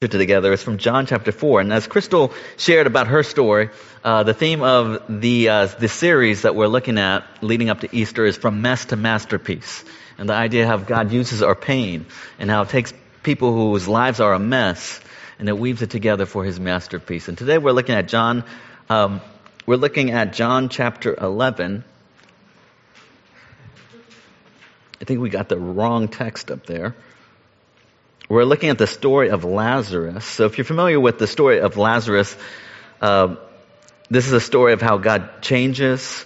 together is from John chapter 4. And as Crystal shared about her story, uh, the theme of the, uh, the series that we're looking at leading up to Easter is from mess to masterpiece. And the idea of how God uses our pain and how it takes people whose lives are a mess and it weaves it together for his masterpiece. And today we're looking at John, um, we're looking at John chapter 11. I think we got the wrong text up there. We're looking at the story of Lazarus. So if you're familiar with the story of Lazarus, uh, this is a story of how God changes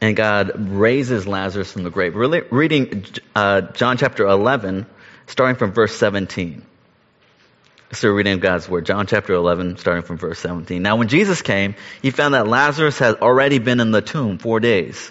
and God raises Lazarus from the grave. We're reading uh, John chapter 11, starting from verse 17. So reading of God's word, John chapter 11, starting from verse 17. Now when Jesus came, he found that Lazarus had already been in the tomb four days.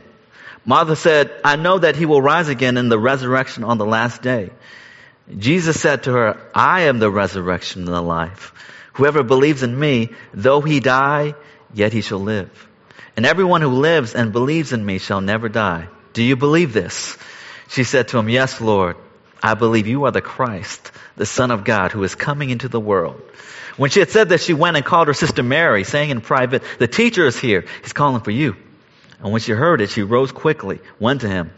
Martha said, I know that he will rise again in the resurrection on the last day. Jesus said to her, I am the resurrection and the life. Whoever believes in me, though he die, yet he shall live. And everyone who lives and believes in me shall never die. Do you believe this? She said to him, Yes, Lord. I believe you are the Christ, the Son of God, who is coming into the world. When she had said that, she went and called her sister Mary, saying in private, The teacher is here. He's calling for you. And when she heard it, she rose quickly, went to him.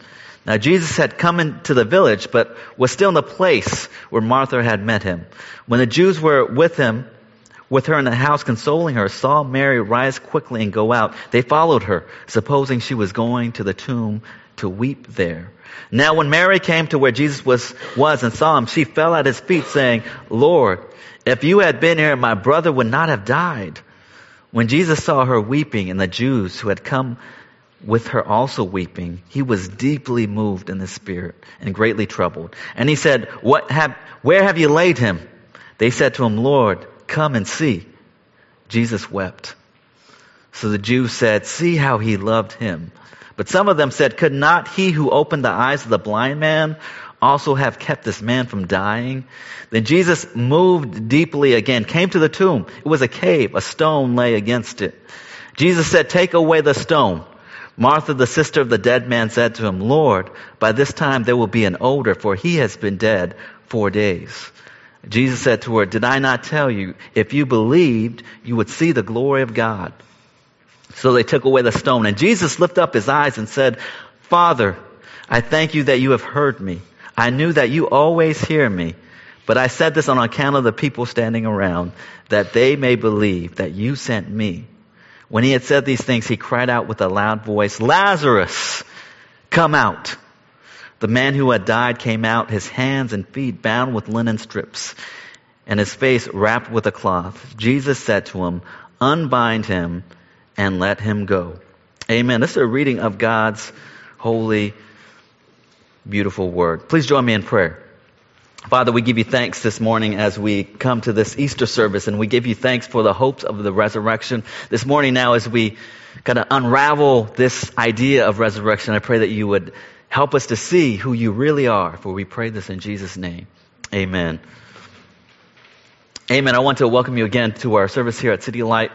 Now Jesus had come into the village, but was still in the place where Martha had met him. When the Jews were with him, with her in the house consoling her, saw Mary rise quickly and go out. They followed her, supposing she was going to the tomb to weep there. Now when Mary came to where Jesus was, was and saw him, she fell at his feet saying, Lord, if you had been here, my brother would not have died. When Jesus saw her weeping and the Jews who had come with her also weeping, he was deeply moved in the spirit and greatly troubled. And he said, what have, where have you laid him? They said to him, Lord, come and see. Jesus wept. So the Jews said, see how he loved him. But some of them said, could not he who opened the eyes of the blind man also have kept this man from dying? Then Jesus moved deeply again, came to the tomb. It was a cave. A stone lay against it. Jesus said, take away the stone. Martha, the sister of the dead man, said to him, Lord, by this time there will be an odor, for he has been dead four days. Jesus said to her, Did I not tell you, if you believed, you would see the glory of God? So they took away the stone. And Jesus lifted up his eyes and said, Father, I thank you that you have heard me. I knew that you always hear me. But I said this on account of the people standing around, that they may believe that you sent me. When he had said these things, he cried out with a loud voice, Lazarus, come out. The man who had died came out, his hands and feet bound with linen strips, and his face wrapped with a cloth. Jesus said to him, Unbind him and let him go. Amen. This is a reading of God's holy, beautiful word. Please join me in prayer. Father, we give you thanks this morning as we come to this Easter service, and we give you thanks for the hopes of the resurrection. This morning now, as we kind of unravel this idea of resurrection, I pray that you would help us to see who you really are, for we pray this in Jesus' name. Amen. Amen. I want to welcome you again to our service here at City Light.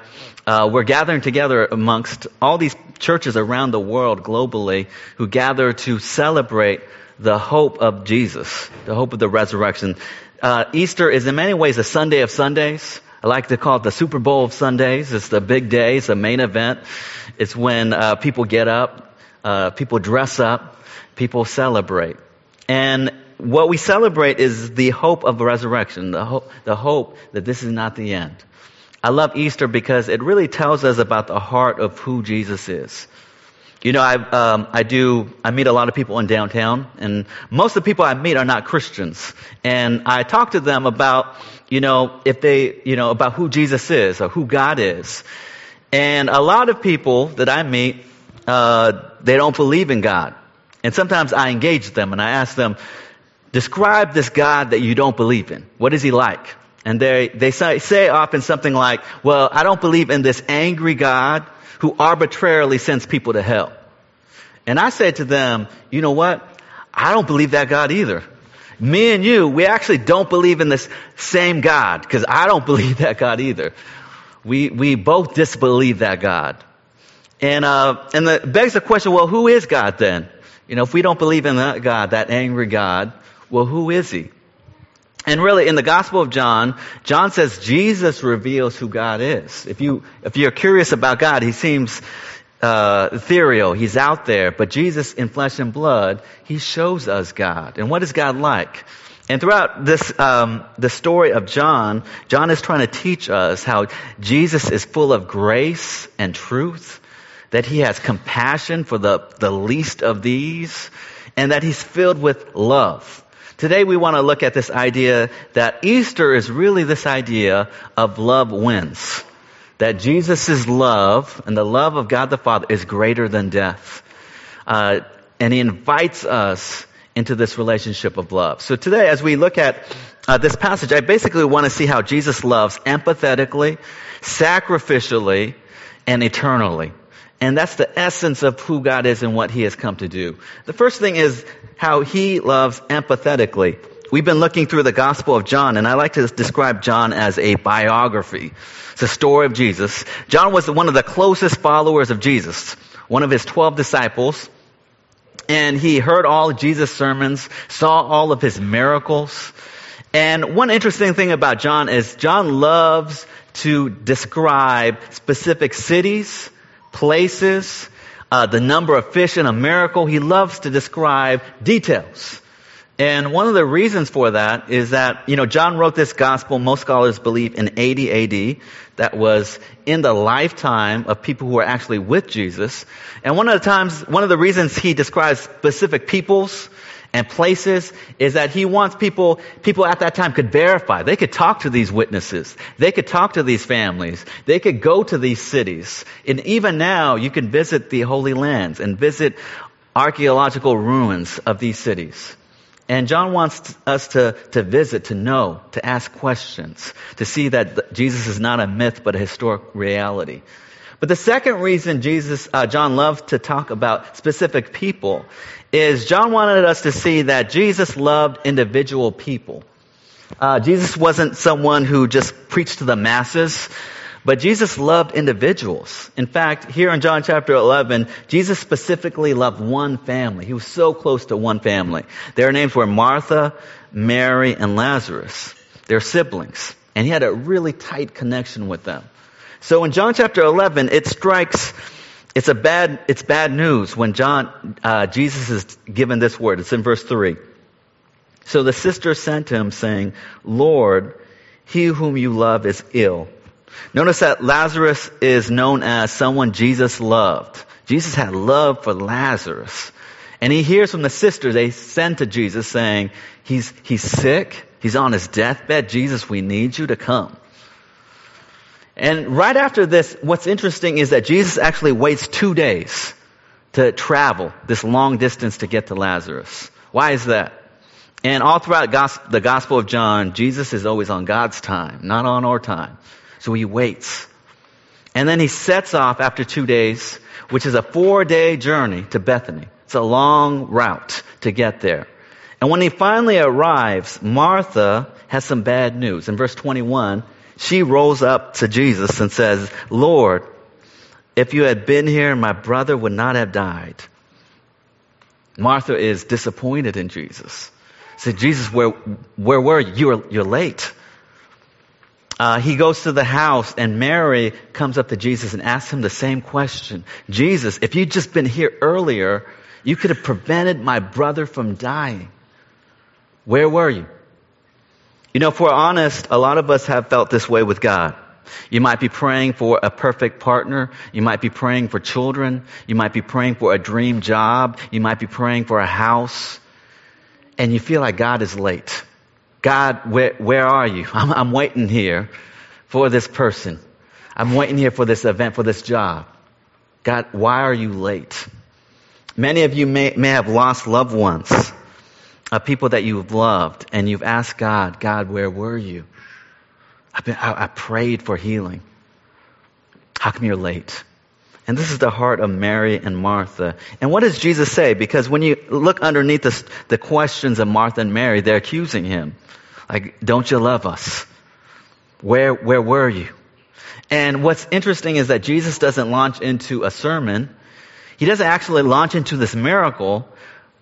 Uh, we're gathering together amongst all these churches around the world globally who gather to celebrate the hope of Jesus, the hope of the resurrection. Uh, Easter is in many ways a Sunday of Sundays. I like to call it the Super Bowl of Sundays. It's the big day. It's the main event. It's when uh, people get up, uh, people dress up, people celebrate. And what we celebrate is the hope of resurrection, the hope, the hope that this is not the end. I love Easter because it really tells us about the heart of who Jesus is. You know, I, um, I do, I meet a lot of people in downtown, and most of the people I meet are not Christians. And I talk to them about, you know, if they, you know, about who Jesus is or who God is. And a lot of people that I meet, uh, they don't believe in God. And sometimes I engage them and I ask them, describe this God that you don't believe in. What is he like? And they, they say, say often something like, well, I don't believe in this angry God who arbitrarily sends people to hell. And I said to them, you know what? I don't believe that God either. Me and you, we actually don't believe in this same God because I don't believe that God either. We, we both disbelieve that God. And, uh, and the begs the question, well, who is God then? You know, if we don't believe in that God, that angry God, well, who is he? And really, in the Gospel of John, John says Jesus reveals who God is. If you, if you're curious about God, he seems, uh, ethereal. He's out there. But Jesus, in flesh and blood, he shows us God. And what is God like? And throughout this, um, the story of John, John is trying to teach us how Jesus is full of grace and truth, that he has compassion for the, the least of these, and that he's filled with love. Today we want to look at this idea that Easter is really this idea of love wins. That Jesus' love and the love of God the Father is greater than death. Uh, and he invites us into this relationship of love. So today, as we look at uh, this passage, I basically want to see how Jesus loves empathetically, sacrificially, and eternally. And that's the essence of who God is and what He has come to do. The first thing is how He loves empathetically. We've been looking through the Gospel of John, and I like to describe John as a biography. It's a story of Jesus. John was one of the closest followers of Jesus, one of his twelve disciples and he heard all Jesus' sermons, saw all of his miracles. And one interesting thing about John is John loves to describe specific cities, places, uh, the number of fish in a miracle. He loves to describe details. And one of the reasons for that is that, you know, John wrote this gospel, most scholars believe in 80 AD, that was in the lifetime of people who were actually with Jesus. And one of the times, one of the reasons he describes specific peoples and places is that he wants people, people at that time could verify. They could talk to these witnesses. They could talk to these families. They could go to these cities. And even now, you can visit the Holy Lands and visit archaeological ruins of these cities. And John wants us to, to visit, to know, to ask questions, to see that Jesus is not a myth, but a historic reality. But the second reason Jesus, uh, John loved to talk about specific people is John wanted us to see that Jesus loved individual people. Uh, Jesus wasn't someone who just preached to the masses. But Jesus loved individuals. In fact, here in John chapter 11, Jesus specifically loved one family. He was so close to one family. Their names were Martha, Mary, and Lazarus. They're siblings. And he had a really tight connection with them. So in John chapter 11, it strikes, it's a bad, it's bad news when John, uh, Jesus is given this word. It's in verse 3. So the sister sent him saying, Lord, he whom you love is ill. Notice that Lazarus is known as someone Jesus loved. Jesus had love for Lazarus. And he hears from the sisters, they send to Jesus saying, he's, he's sick. He's on his deathbed. Jesus, we need you to come. And right after this, what's interesting is that Jesus actually waits two days to travel this long distance to get to Lazarus. Why is that? And all throughout the Gospel of John, Jesus is always on God's time, not on our time. So he waits. And then he sets off after two days, which is a four day journey to Bethany. It's a long route to get there. And when he finally arrives, Martha has some bad news. In verse 21, she rolls up to Jesus and says, Lord, if you had been here, my brother would not have died. Martha is disappointed in Jesus. Said, Jesus, where, where were you? You're, you're late uh, he goes to the house and Mary comes up to Jesus and asks him the same question. Jesus, if you'd just been here earlier, you could have prevented my brother from dying. Where were you? You know, if we're honest, a lot of us have felt this way with God. You might be praying for a perfect partner. You might be praying for children. You might be praying for a dream job. You might be praying for a house. And you feel like God is late. God, where, where are you? I'm, I'm waiting here for this person. I'm waiting here for this event, for this job. God, why are you late? Many of you may, may have lost loved ones, uh, people that you've loved, and you've asked God, God, where were you? Been, I, I prayed for healing. How come you're late? And this is the heart of Mary and Martha. And what does Jesus say? Because when you look underneath the, the questions of Martha and Mary, they're accusing him. Like, don't you love us? Where, where were you? And what's interesting is that Jesus doesn't launch into a sermon. He doesn't actually launch into this miracle,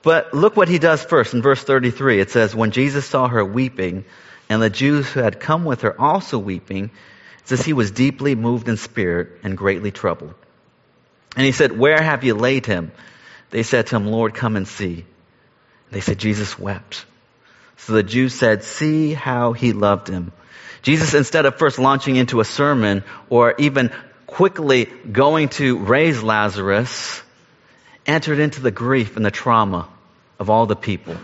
but look what he does first in verse 33. It says, when Jesus saw her weeping and the Jews who had come with her also weeping, it says he was deeply moved in spirit and greatly troubled. And he said, Where have you laid him? They said to him, Lord, come and see. They said, Jesus wept. So the Jews said, See how he loved him. Jesus, instead of first launching into a sermon or even quickly going to raise Lazarus, entered into the grief and the trauma of all the people.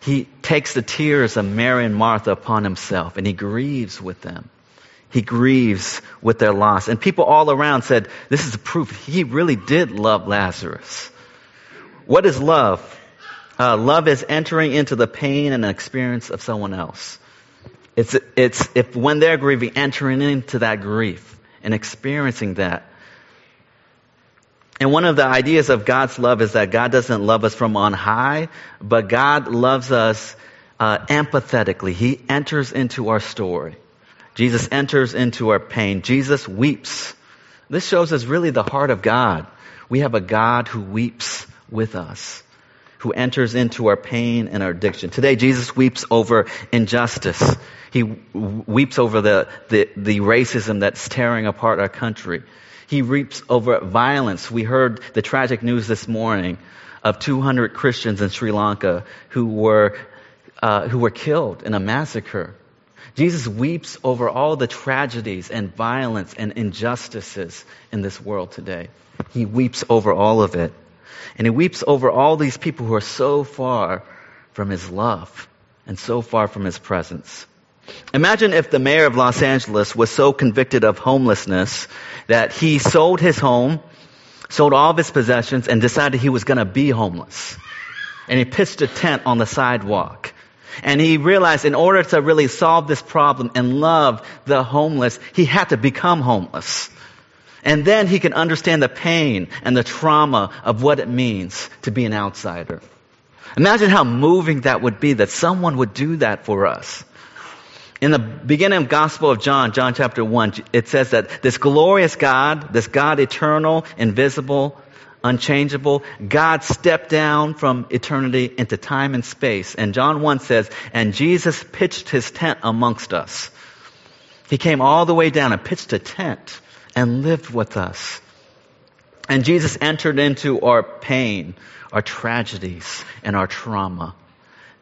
He takes the tears of Mary and Martha upon himself and he grieves with them. He grieves with their loss. And people all around said, this is proof he really did love Lazarus. What is love? Uh, love is entering into the pain and experience of someone else. It's, it's if when they're grieving, entering into that grief and experiencing that. And one of the ideas of God's love is that God doesn't love us from on high, but God loves us uh, empathetically. He enters into our story. Jesus enters into our pain. Jesus weeps. This shows us really the heart of God. We have a God who weeps with us, who enters into our pain and our addiction. Today, Jesus weeps over injustice. He weeps over the, the, the racism that's tearing apart our country. He weeps over violence. We heard the tragic news this morning of 200 Christians in Sri Lanka who were, uh, who were killed in a massacre. Jesus weeps over all the tragedies and violence and injustices in this world today. He weeps over all of it. And he weeps over all these people who are so far from his love and so far from his presence. Imagine if the mayor of Los Angeles was so convicted of homelessness that he sold his home, sold all of his possessions, and decided he was going to be homeless. And he pitched a tent on the sidewalk. And he realized in order to really solve this problem and love the homeless, he had to become homeless. And then he can understand the pain and the trauma of what it means to be an outsider. Imagine how moving that would be that someone would do that for us. In the beginning of Gospel of John, John chapter 1, it says that this glorious God, this God eternal, invisible, unchangeable. God stepped down from eternity into time and space. And John 1 says, and Jesus pitched his tent amongst us. He came all the way down and pitched a tent and lived with us. And Jesus entered into our pain, our tragedies, and our trauma.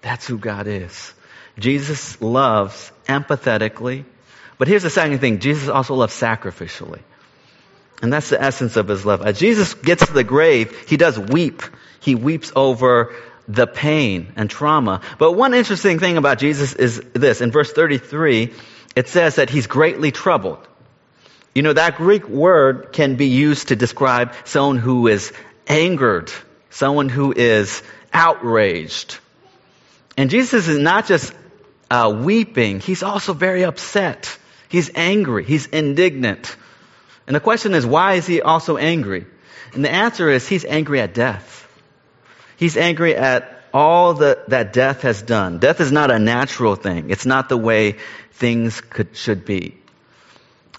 That's who God is. Jesus loves empathetically. But here's the second thing. Jesus also loves sacrificially. And that's the essence of his love. As Jesus gets to the grave, he does weep. He weeps over the pain and trauma. But one interesting thing about Jesus is this. In verse 33, it says that he's greatly troubled. You know, that Greek word can be used to describe someone who is angered, someone who is outraged. And Jesus is not just uh, weeping, he's also very upset. He's angry. He's indignant. And the question is, why is he also angry? And the answer is, he's angry at death. He's angry at all that, that death has done. Death is not a natural thing. It's not the way things could, should be.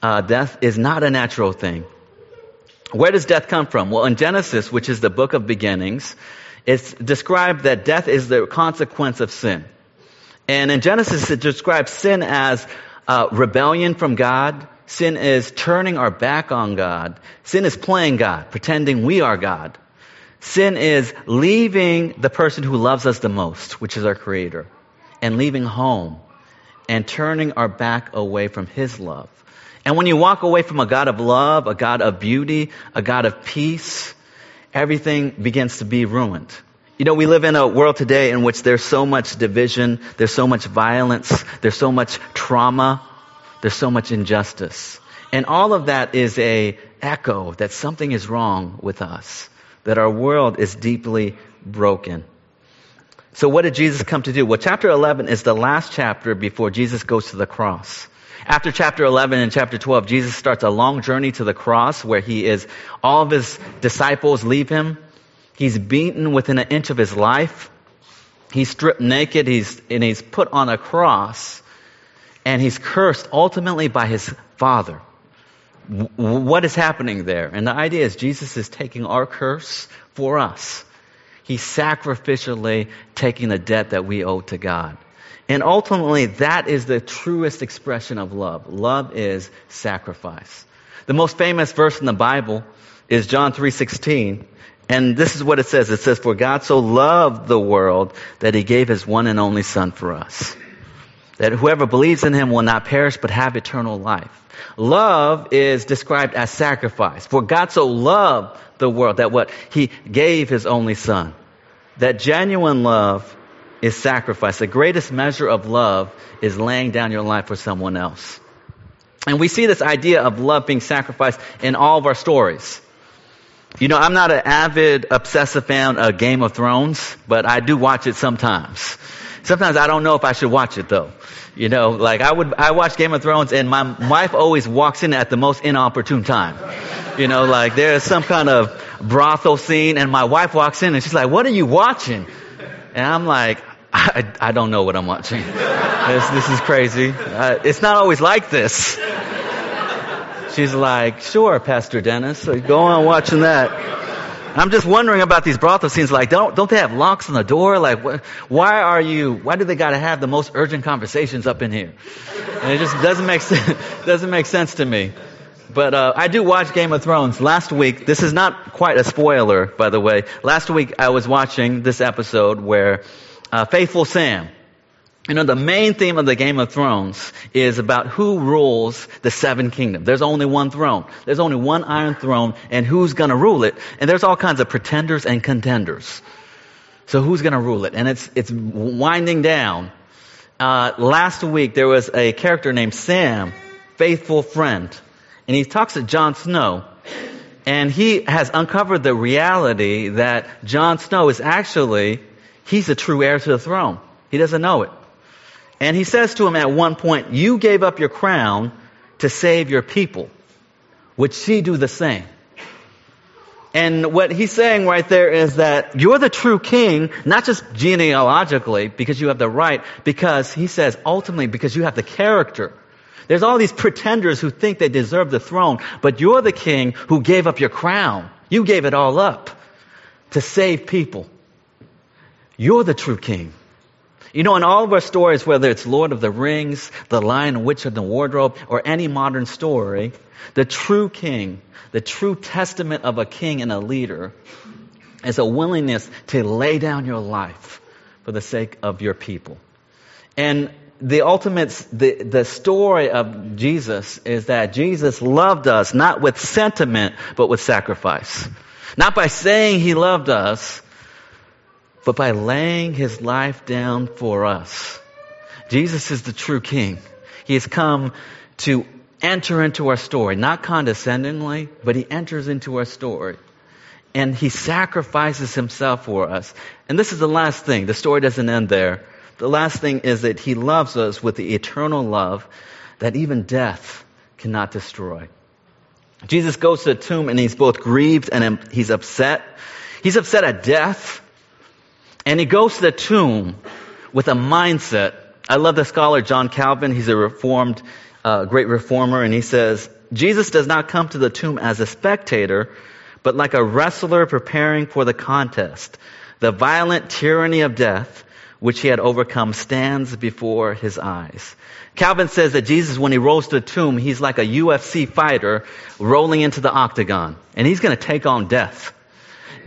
Uh, death is not a natural thing. Where does death come from? Well, in Genesis, which is the book of beginnings, it's described that death is the consequence of sin. And in Genesis, it describes sin as uh, rebellion from God, Sin is turning our back on God. Sin is playing God, pretending we are God. Sin is leaving the person who loves us the most, which is our Creator, and leaving home and turning our back away from His love. And when you walk away from a God of love, a God of beauty, a God of peace, everything begins to be ruined. You know, we live in a world today in which there's so much division, there's so much violence, there's so much trauma, there's so much injustice. And all of that is a echo that something is wrong with us, that our world is deeply broken. So what did Jesus come to do? Well, chapter 11 is the last chapter before Jesus goes to the cross. After chapter 11 and chapter 12, Jesus starts a long journey to the cross where he is, all of his disciples leave him. He's beaten within an inch of his life. He's stripped naked. He's, and he's put on a cross and he's cursed ultimately by his father. W- what is happening there? And the idea is Jesus is taking our curse for us. He's sacrificially taking the debt that we owe to God. And ultimately, that is the truest expression of love. Love is sacrifice. The most famous verse in the Bible is John 3:16, and this is what it says. It says, "For God so loved the world that he gave his one and only son for us, that whoever believes in him will not perish but have eternal life." Love is described as sacrifice. For God so loved the world that what he gave his only son. That genuine love is sacrifice. The greatest measure of love is laying down your life for someone else. And we see this idea of love being sacrificed in all of our stories. You know, I'm not an avid, obsessive fan of Game of Thrones, but I do watch it sometimes. Sometimes I don't know if I should watch it though. You know, like I would, I watch Game of Thrones and my wife always walks in at the most inopportune time. You know, like there's some kind of brothel scene and my wife walks in and she's like, what are you watching? And I'm like, I, I don't know what I'm watching. This, this is crazy. Uh, it's not always like this. She's like, sure, Pastor Dennis, go on watching that. I'm just wondering about these brothel scenes. Like, don't don't they have locks on the door? Like, wh- why are you? Why do they got to have the most urgent conversations up in here? And it just doesn't make sense. doesn't make sense to me. But uh, I do watch Game of Thrones. Last week, this is not quite a spoiler, by the way. Last week, I was watching this episode where uh, Faithful Sam, you know, the main theme of the Game of Thrones is about who rules the seven kingdoms. There's only one throne. There's only one iron throne, and who's gonna rule it? And there's all kinds of pretenders and contenders. So who's gonna rule it? And it's, it's winding down. Uh, last week there was a character named Sam, faithful friend, and he talks to Jon Snow, and he has uncovered the reality that Jon Snow is actually, he's the true heir to the throne. He doesn't know it. And he says to him at one point, You gave up your crown to save your people. Would she do the same? And what he's saying right there is that you're the true king, not just genealogically, because you have the right, because he says ultimately because you have the character. There's all these pretenders who think they deserve the throne, but you're the king who gave up your crown. You gave it all up to save people. You're the true king. You know, in all of our stories, whether it's Lord of the Rings, The Lion Witch of the Wardrobe, or any modern story, the true king, the true testament of a king and a leader is a willingness to lay down your life for the sake of your people. And the ultimate, the, the story of Jesus is that Jesus loved us not with sentiment, but with sacrifice. Not by saying he loved us, but by laying his life down for us. Jesus is the true king. He has come to enter into our story, not condescendingly, but he enters into our story. And he sacrifices himself for us. And this is the last thing. The story doesn't end there. The last thing is that he loves us with the eternal love that even death cannot destroy. Jesus goes to the tomb and he's both grieved and he's upset. He's upset at death. And he goes to the tomb with a mindset. I love the scholar John Calvin. He's a reformed, uh, great reformer. And he says, Jesus does not come to the tomb as a spectator, but like a wrestler preparing for the contest. The violent tyranny of death which he had overcome stands before his eyes. Calvin says that Jesus, when he rose to the tomb, he's like a UFC fighter rolling into the octagon, and he's going to take on death.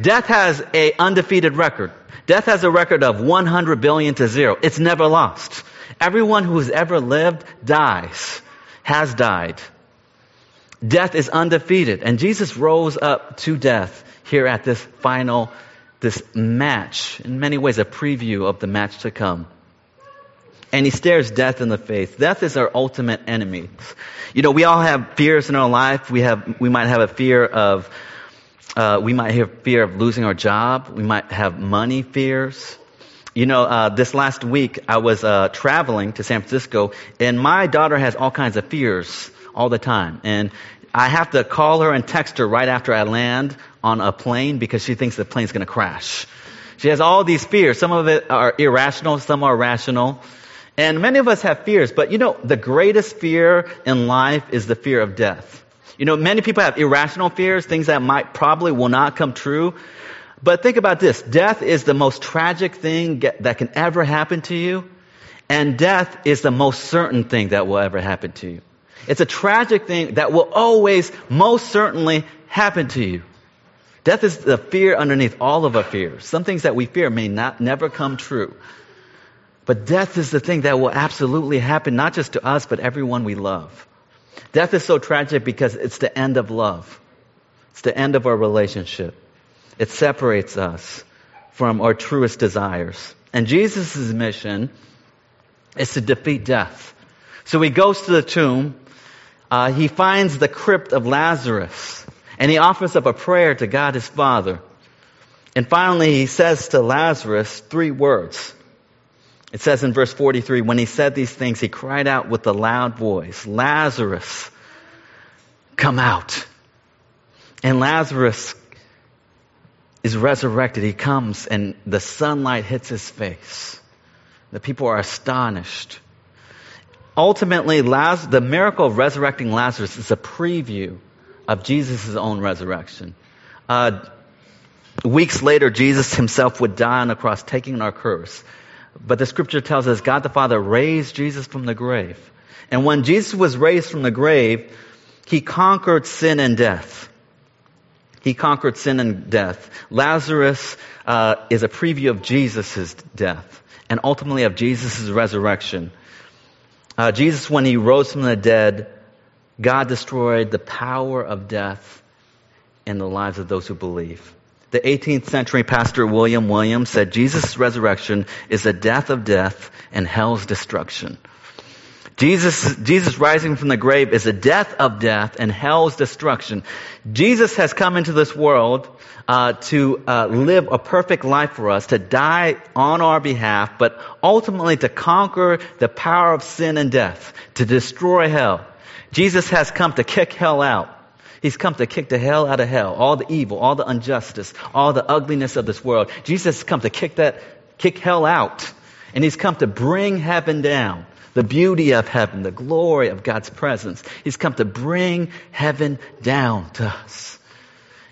Death has a undefeated record. Death has a record of 100 billion to zero. It's never lost. Everyone who's ever lived dies, has died. Death is undefeated, and Jesus rose up to death here at this final this match, in many ways a preview of the match to come. And he stares death in the face. Death is our ultimate enemy. You know, we all have fears in our life. We have, we might have a fear of, uh, we might have fear of losing our job. We might have money fears. you know, uh, this last week I was uh, traveling to San Francisco, and my daughter has all kinds of fears all the time. And I have to call her and text her right after I land on a plane because she thinks the plane's going to crash. She has all these fears. Some of it are irrational, some are rational. And many of us have fears, but you know, the greatest fear in life is the fear of death. You know, many people have irrational fears, things that might probably will not come true. But think about this. Death is the most tragic thing that can ever happen to you. And death is the most certain thing that will ever happen to you. It's a tragic thing that will always, most certainly happen to you. Death is the fear underneath all of our fears. Some things that we fear may not, never come true. But death is the thing that will absolutely happen, not just to us, but everyone we love. Death is so tragic because it's the end of love. It's the end of our relationship. It separates us from our truest desires. And Jesus' mission is to defeat death. So he goes to the tomb. Uh, he finds the crypt of Lazarus. And he offers up a prayer to God his Father. And finally, he says to Lazarus three words. It says in verse 43, when he said these things, he cried out with a loud voice, Lazarus, come out. And Lazarus is resurrected. He comes and the sunlight hits his face. The people are astonished. Ultimately, Laz- the miracle of resurrecting Lazarus is a preview of Jesus' own resurrection. Uh, weeks later, Jesus himself would die on the cross, taking our curse. But the scripture tells us God the Father raised Jesus from the grave. And when Jesus was raised from the grave, he conquered sin and death. He conquered sin and death. Lazarus uh, is a preview of Jesus' death and ultimately of Jesus' resurrection. Uh, Jesus, when he rose from the dead, God destroyed the power of death in the lives of those who believe. The 18th century pastor William Williams said Jesus' resurrection is the death of death and hell's destruction. Jesus, Jesus rising from the grave is the death of death and hell's destruction. Jesus has come into this world uh, to uh, live a perfect life for us, to die on our behalf, but ultimately to conquer the power of sin and death, to destroy hell. Jesus has come to kick hell out. He's come to kick the hell out of hell, all the evil, all the injustice, all the ugliness of this world. Jesus has come to kick that, kick hell out. And he's come to bring heaven down the beauty of heaven, the glory of God's presence. He's come to bring heaven down to us.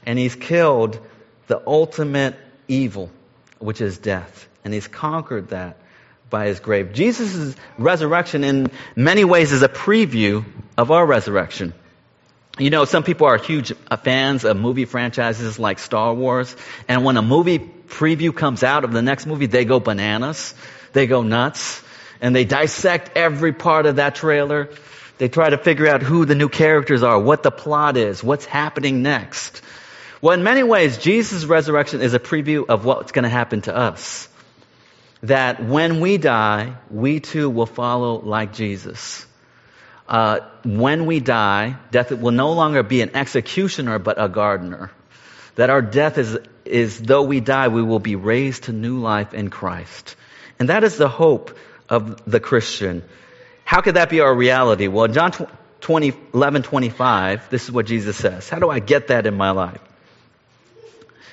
And he's killed the ultimate evil, which is death. And he's conquered that by his grave. Jesus' resurrection in many ways is a preview of our resurrection. You know, some people are huge uh, fans of movie franchises like Star Wars, and when a movie preview comes out of the next movie, they go bananas. They go nuts and they dissect every part of that trailer. They try to figure out who the new characters are, what the plot is, what's happening next. Well, in many ways, Jesus' resurrection is a preview of what's going to happen to us. That when we die, we too will follow like Jesus. Uh, when we die, death will no longer be an executioner, but a gardener. That our death is, is though we die, we will be raised to new life in Christ. And that is the hope of the Christian. How could that be our reality? Well, John 20, 11, 25, this is what Jesus says. How do I get that in my life?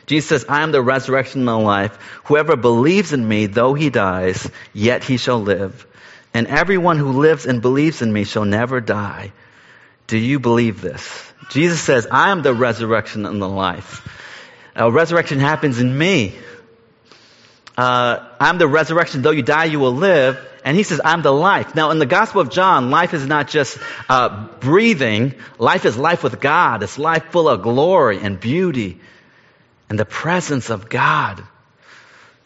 Jesus says, I am the resurrection and the life. Whoever believes in me, though he dies, yet he shall live. And everyone who lives and believes in me shall never die. Do you believe this? Jesus says, I am the resurrection and the life. A resurrection happens in me uh, I'm the resurrection. Though you die, you will live. And he says, I'm the life. Now, in the Gospel of John, life is not just uh, breathing. Life is life with God. It's life full of glory and beauty and the presence of God.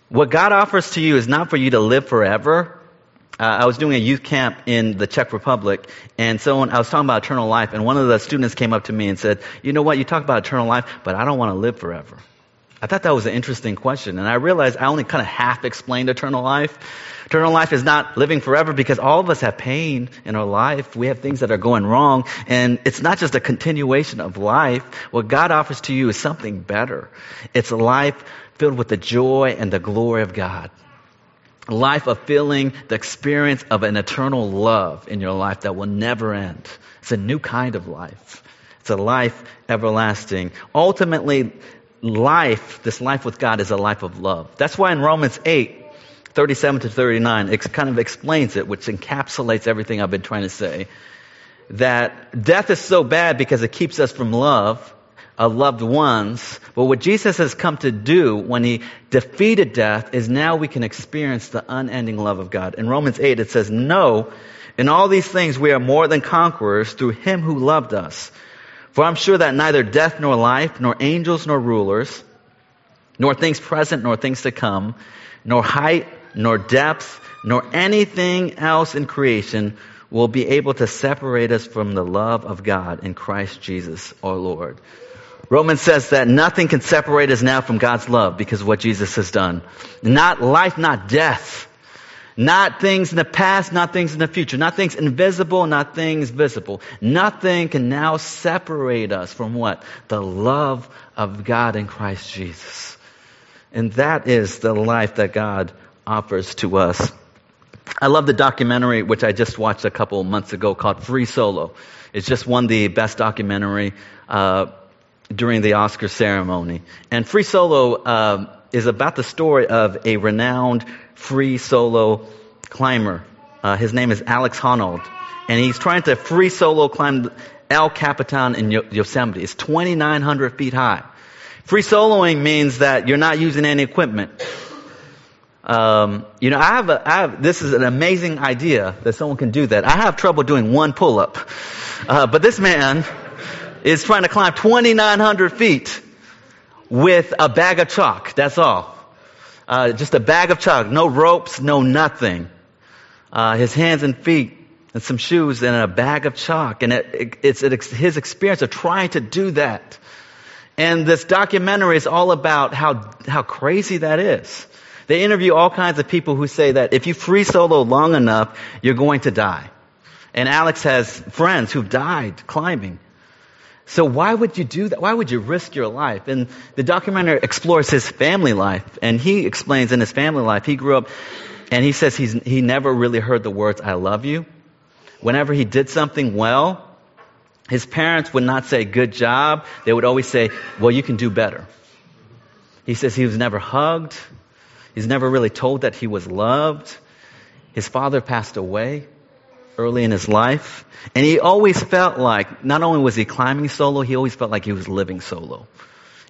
What God offers to you is not for you to live forever. Uh, I was doing a youth camp in the Czech Republic, and someone, I was talking about eternal life, and one of the students came up to me and said, you know what, you talk about eternal life, but I don't want to live forever. I thought that was an interesting question. And I realized I only kind of half explained eternal life. Eternal life is not living forever because all of us have pain in our life. We have things that are going wrong. And it's not just a continuation of life. What God offers to you is something better. It's a life filled with the joy and the glory of God. Life of feeling the experience of an eternal love in your life that will never end. It's a new kind of life. It's a life everlasting. Ultimately, life, this life with God is a life of love. That's why in Romans 8, 37 to 39, it kind of explains it, which encapsulates everything I've been trying to say. That death is so bad because it keeps us from love, of loved ones. But what Jesus has come to do when he defeated death is now we can experience the unending love of God. In Romans 8, it says, No, in all these things we are more than conquerors through him who loved us. For I'm sure that neither death nor life, nor angels nor rulers, nor things present nor things to come, nor height, nor depth, nor anything else in creation will be able to separate us from the love of God in Christ Jesus our Lord. Romans says that nothing can separate us now from God's love because of what Jesus has done. Not life, not death. Not things in the past, not things in the future. Not things invisible, not things visible. Nothing can now separate us from what? The love of God in Christ Jesus. And that is the life that God offers to us. I love the documentary, which I just watched a couple months ago called Free Solo. It's just won the best documentary uh, during the Oscar ceremony. And Free Solo uh, is about the story of a renowned free solo climber. Uh, his name is Alex Honnold. And he's trying to free solo climb El Capitan in Yosemite. It's 2,900 feet high. Free soloing means that you're not using any equipment. Um, you know, I have, a, I have, this is an amazing idea that someone can do that. I have trouble doing one pull up. Uh, but this man is trying to climb 2,900 feet with a bag of chalk. That's all. Uh, just a bag of chalk. No ropes, no nothing. Uh, his hands and feet and some shoes and a bag of chalk. And it, it, it's it, his experience of trying to do that. And this documentary is all about how, how crazy that is. They interview all kinds of people who say that if you free solo long enough, you're going to die. And Alex has friends who've died climbing. So why would you do that? Why would you risk your life? And the documentary explores his family life. And he explains in his family life, he grew up and he says he's, he never really heard the words, I love you. Whenever he did something well, his parents would not say, good job. They would always say, well, you can do better. He says he was never hugged. He's never really told that he was loved. His father passed away early in his life. And he always felt like, not only was he climbing solo, he always felt like he was living solo.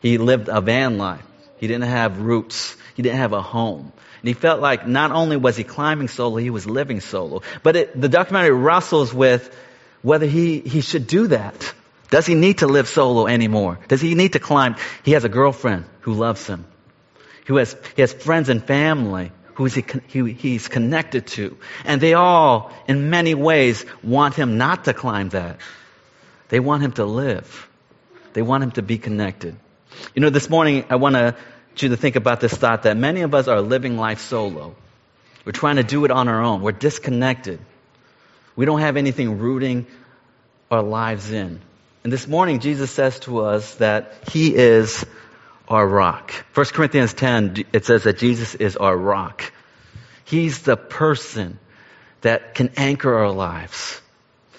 He lived a van life. He didn't have roots. He didn't have a home. And he felt like not only was he climbing solo, he was living solo. But it, the documentary wrestles with whether he, he should do that. Does he need to live solo anymore? Does he need to climb? He has a girlfriend who loves him. Who has, he has friends and family who he's connected to. And they all, in many ways, want him not to climb that. They want him to live. They want him to be connected. You know, this morning I want you to think about this thought that many of us are living life solo. We're trying to do it on our own. We're disconnected. We don't have anything rooting our lives in. And this morning Jesus says to us that He is our rock. 1 Corinthians 10, it says that Jesus is our rock. He's the person that can anchor our lives.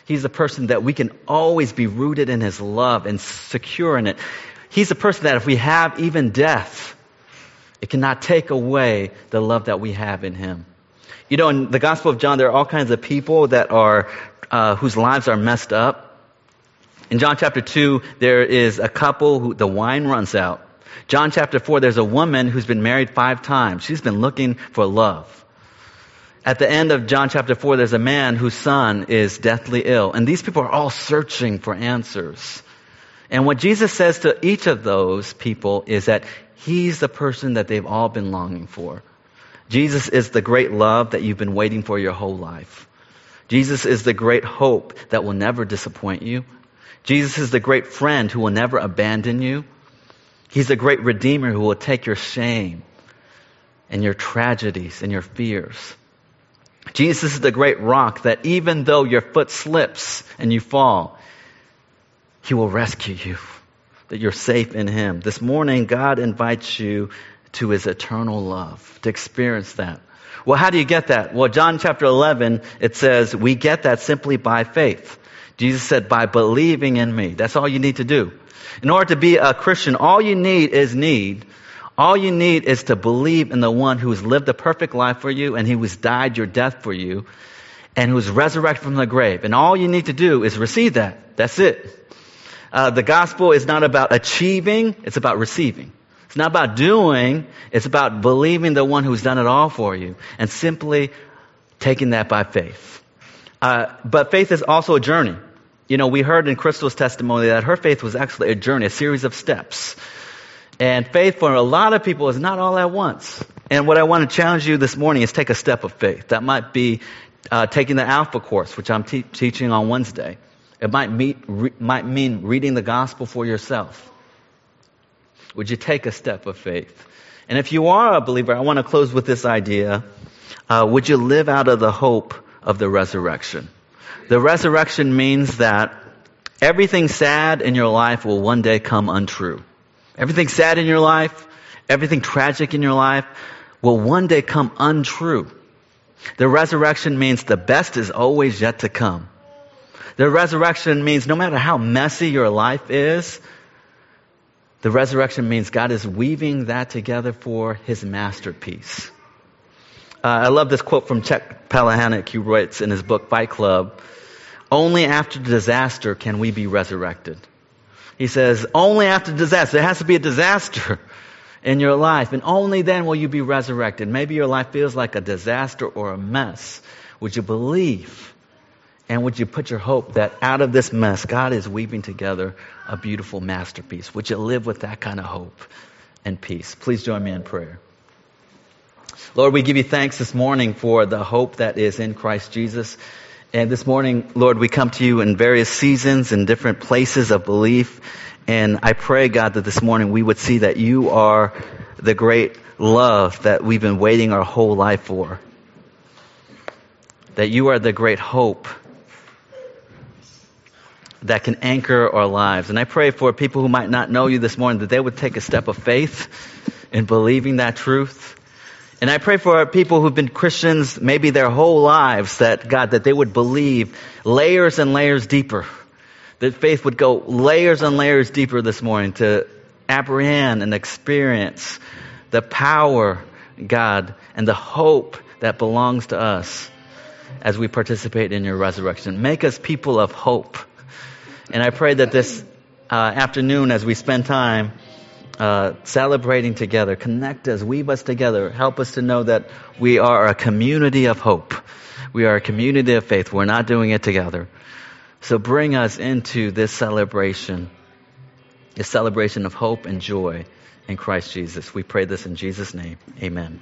He's the person that we can always be rooted in His love and secure in it. He's the person that if we have even death, it cannot take away the love that we have in Him. You know, in the Gospel of John, there are all kinds of people that are, uh, whose lives are messed up. In John chapter 2, there is a couple who the wine runs out. John chapter 4, there's a woman who's been married five times. She's been looking for love. At the end of John chapter 4, there's a man whose son is deathly ill. And these people are all searching for answers. And what Jesus says to each of those people is that he's the person that they've all been longing for. Jesus is the great love that you've been waiting for your whole life. Jesus is the great hope that will never disappoint you. Jesus is the great friend who will never abandon you. He's a great redeemer who will take your shame and your tragedies and your fears. Jesus is the great rock that even though your foot slips and you fall, he will rescue you, that you're safe in him. This morning, God invites you to his eternal love, to experience that. Well, how do you get that? Well, John chapter 11, it says, we get that simply by faith. Jesus said, by believing in me. That's all you need to do. In order to be a Christian, all you need is need. All you need is to believe in the one who has lived a perfect life for you and who has died your death for you and who resurrected from the grave. And all you need to do is receive that. That's it. Uh, the gospel is not about achieving, it's about receiving. It's not about doing, it's about believing the one who's done it all for you and simply taking that by faith. Uh, but faith is also a journey. You know, we heard in Crystal's testimony that her faith was actually a journey, a series of steps. And faith for a lot of people is not all at once. And what I want to challenge you this morning is take a step of faith. That might be uh, taking the Alpha course, which I'm te- teaching on Wednesday. It might, meet, re- might mean reading the gospel for yourself. Would you take a step of faith? And if you are a believer, I want to close with this idea. Uh, would you live out of the hope of the resurrection? The resurrection means that everything sad in your life will one day come untrue. Everything sad in your life, everything tragic in your life will one day come untrue. The resurrection means the best is always yet to come. The resurrection means no matter how messy your life is, the resurrection means God is weaving that together for his masterpiece. Uh, I love this quote from Chuck Palahniuk, who writes in his book Fight Club Only after disaster can we be resurrected. He says, Only after disaster. There has to be a disaster in your life, and only then will you be resurrected. Maybe your life feels like a disaster or a mess. Would you believe? And would you put your hope that out of this mess, God is weaving together a beautiful masterpiece? Would you live with that kind of hope and peace? Please join me in prayer. Lord, we give you thanks this morning for the hope that is in Christ Jesus. And this morning, Lord, we come to you in various seasons and different places of belief. And I pray, God, that this morning we would see that you are the great love that we've been waiting our whole life for. That you are the great hope that can anchor our lives. And I pray for people who might not know you this morning that they would take a step of faith in believing that truth. And I pray for people who've been Christians maybe their whole lives that God, that they would believe layers and layers deeper. That faith would go layers and layers deeper this morning to apprehend and experience the power, God, and the hope that belongs to us as we participate in your resurrection. Make us people of hope and I pray that this uh, afternoon, as we spend time uh, celebrating together, connect us, weave us together, help us to know that we are a community of hope. We are a community of faith. We're not doing it together. So bring us into this celebration, this celebration of hope and joy in Christ Jesus. We pray this in Jesus' name. Amen.